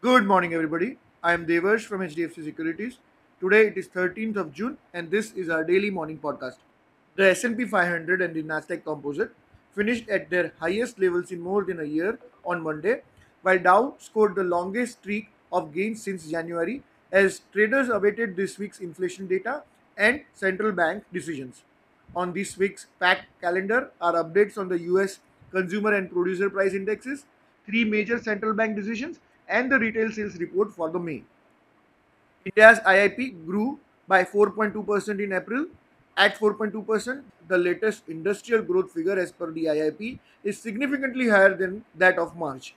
Good morning, everybody. I am Devarsh from HDFC Securities. Today it is 13th of June, and this is our daily morning podcast. The S&P 500 and the Nasdaq Composite finished at their highest levels in more than a year on Monday, while Dow scored the longest streak of gains since January as traders awaited this week's inflation data and central bank decisions. On this week's packed calendar are updates on the US consumer and producer price indexes, three major central bank decisions, and the retail sales report for the May. India's IIP grew by 4.2% in April. At 4.2%, the latest industrial growth figure as per the IIP is significantly higher than that of March.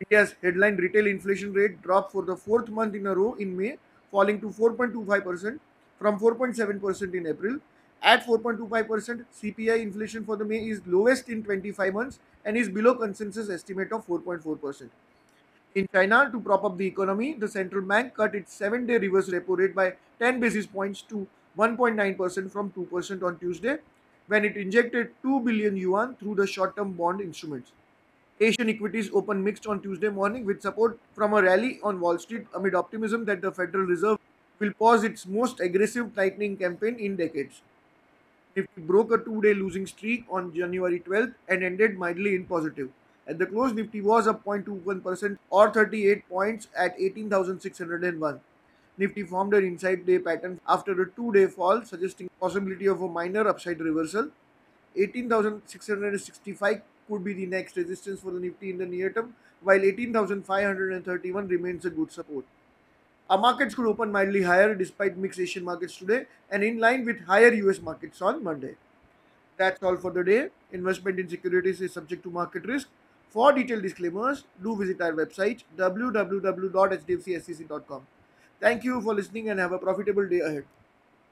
India's headline retail inflation rate dropped for the fourth month in a row in May, falling to 4.25% from 4.7% in April. At 4.25%, CPI inflation for the May is lowest in 25 months and is below consensus estimate of 4.4%. In China, to prop up the economy, the central bank cut its seven day reverse repo rate by 10 basis points to 1.9% from 2% on Tuesday, when it injected 2 billion yuan through the short term bond instruments. Asian equities opened mixed on Tuesday morning with support from a rally on Wall Street amid optimism that the Federal Reserve will pause its most aggressive tightening campaign in decades. Nifty broke a two day losing streak on January 12th and ended mildly in positive. At the close, Nifty was up 0.21% or 38 points at 18,601. Nifty formed an inside day pattern after a two day fall, suggesting possibility of a minor upside reversal. 18,665 could be the next resistance for the Nifty in the near term, while 18,531 remains a good support. Our markets could open mildly higher despite mixed Asian markets today and in line with higher US markets on Monday. That's all for the day. Investment in securities is subject to market risk. For detailed disclaimers, do visit our website www.hdfcsec.com. Thank you for listening and have a profitable day ahead.